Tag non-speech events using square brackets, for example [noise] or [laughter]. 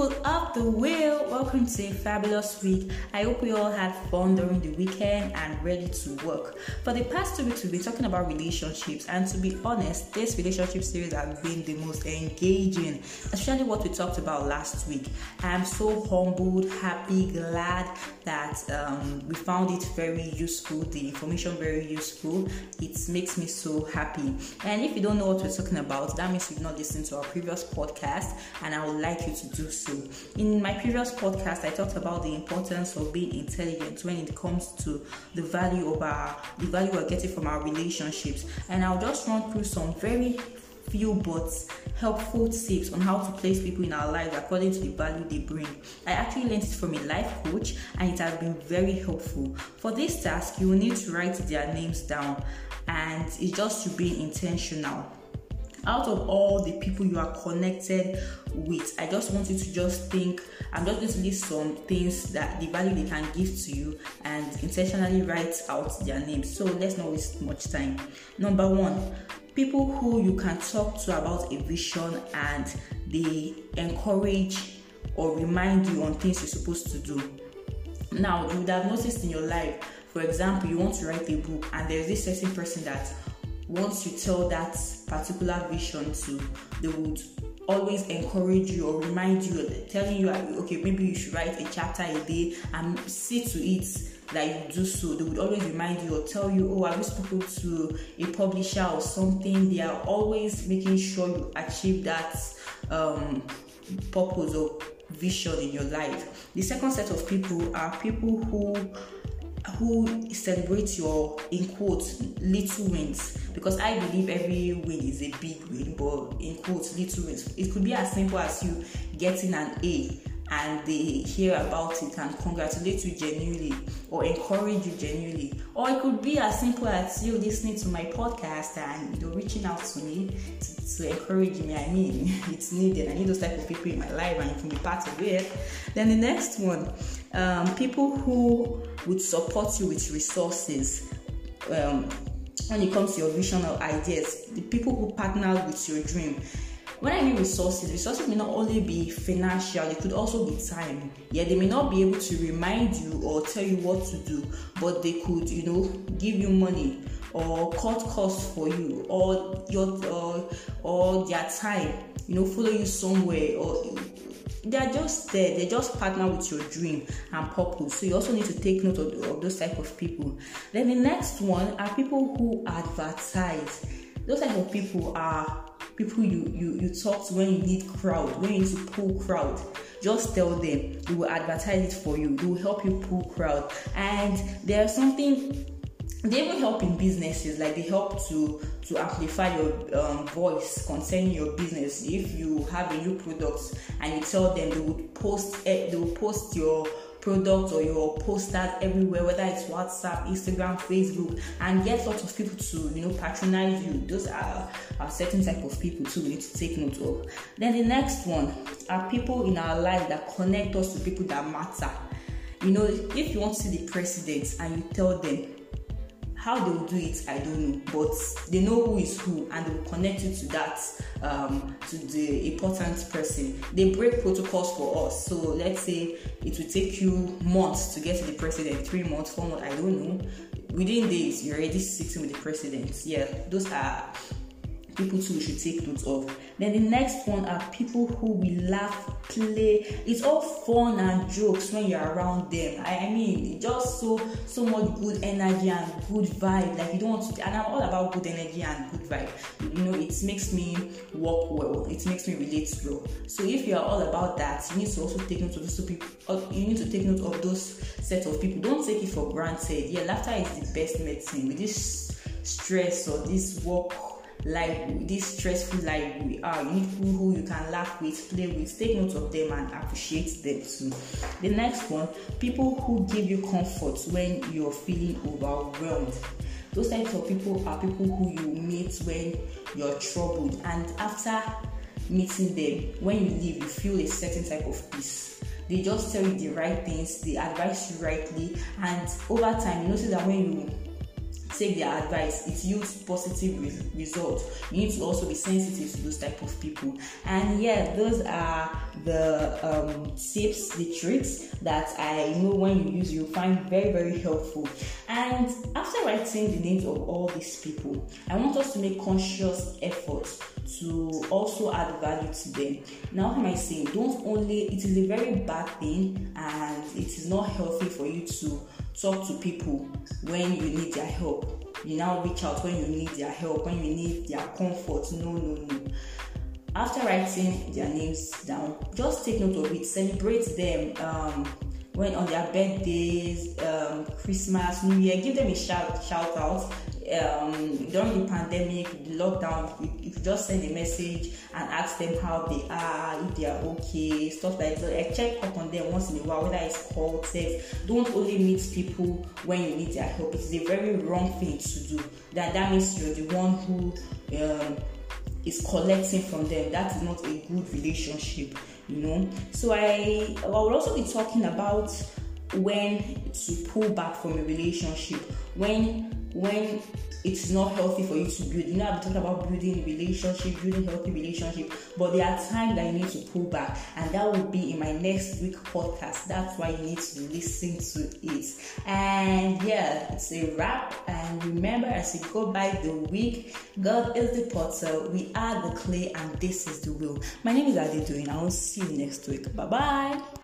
people of the wheel. Welcome to a fabulous week. I hope we all had fun during the weekend and ready to work. For the past two weeks, we've been talking about relationships, and to be honest, this relationship series has been the most engaging, especially what we talked about last week. I'm so humbled, happy, glad that um, we found it very useful, the information very useful. It makes me so happy. And if you don't know what we're talking about, that means you've not listened to our previous podcast, and I would like you to do so. In my previous podcast, I talked about the importance of being intelligent when it comes to the value of our the value we're getting from our relationships, and I'll just run through some very few but helpful tips on how to place people in our lives according to the value they bring. I actually learned it from a life coach and it has been very helpful. For this task, you will need to write their names down and it's just to be intentional out of all the people you are connected with i just want you to just think i'm just going to list some things that the value they can give to you and intentionally write out their names. So let's not waste much time. Number one people who you can talk to about a vision and they encourage or remind you on things you're supposed to do. Now you would have noticed in your life for example you want to write a book and there's this certain person that once you tell that particular vision to, they would always encourage you or remind you, telling you, okay, maybe you should write a chapter a day and see to it that you do so. They would always remind you or tell you, oh, have you spoken to a publisher or something? They are always making sure you achieve that um, purpose or vision in your life. The second set of people are people who who celebrates your in quotes little wins because I believe every win is a big win, but in quotes little wins. It could be as simple as you getting an A and they hear about it and congratulate you genuinely or encourage you genuinely. Or it could be as simple as you listening to my podcast and you know reaching out to me to, to encourage me. I mean, [laughs] it's needed. I need those type of people in my life and you can be part of it. Then the next one, um, people who would support you with resources. Um, when it comes to your vision or ideas, the people who partner with your dream when I mean resources, resources may not only be financial, it could also be time. Yeah, they may not be able to remind you or tell you what to do, but they could, you know, give you money or cut costs for you or your or, or their time, you know, follow you somewhere or they're just there they just partner with your dream and purpose. So you also need to take note of, of those type of people. Then the next one are people who advertise. Those type of people are people you, you, you talk to when you need crowd, when you need to pull crowd. Just tell them, they will advertise it for you, they will help you pull crowd. And there's something they even help in businesses like they help to to amplify your um, voice concerning your business if you have a new product and you tell them they would post eh, they will post your product or your posters everywhere, whether it's WhatsApp, Instagram, Facebook, and get lots of people to you know patronize you. Those are, are certain type of people too we need to take note of. Then the next one are people in our life that connect us to people that matter. You know, if you want to see the president and you tell them how they will do it, I don't know, but they know who is who and they will connect you to that, um, to the important person. They break protocols for us. So let's say it will take you months to get to the president, three months, four months, I don't know. Within days, you're already sitting with the president. Yeah, those are people too we should take note of. Then the next one are people who will laugh, play. It's all fun and jokes when you're around them. I, I mean, just so so much good energy and good vibe. Like you don't want to, and I'm all about good energy and good vibe. You know, it makes me work well. It makes me relate well. So if you are all about that, you need to also take note of those people. Uh, you need to take note of those set of people. Don't take it for granted. Yeah, laughter is the best medicine. With this stress or this work like this stressful life we are. You need people who you can laugh with, play with, take note of them and appreciate them too. The next one, people who give you comfort when you're feeling overwhelmed. Those types of people are people who you meet when you're troubled, and after meeting them, when you leave, you feel a certain type of peace. They just tell you the right things, they advise you rightly, and over time, you notice that when you take their advice it yields positive re- results. You need to also be sensitive to those type of people. And yeah those are the um, tips the tricks that i know when you use you'll find very very helpful. And after writing the names of all these people i want us to make conscious efforts to also add value to them. Now what am i saying? Don't only it is a very bad thing and it is not healthy for you to talk to people when you need their help. You now reach out when you need their help, when you need their comfort. No, no, no. After writing their names down, just take note of it, celebrate them. Um, when on their birthdays, um, Christmas, New Year, give them a shout shout out um, during the pandemic, the lockdown, if you just send a message and ask them how they are, if they are okay, stuff like that. Like check up on them once in a while, whether it's called text. Don't only meet people when you need their help. It's a very wrong thing to do. That that means you're the one who um, is collecting from them. That is not a good relationship, you know. So I I will also be talking about when to pull back from a relationship when when it's not healthy for you to build. You know, I've been talking about building a relationship, building healthy relationship, but there are times that you need to pull back, and that will be in my next week podcast. That's why you need to listen to it. And yeah, it's a wrap. And remember, as you go by the week, God is the potter, we are the clay, and this is the will. My name is Adi Doing. I will see you next week. Bye bye.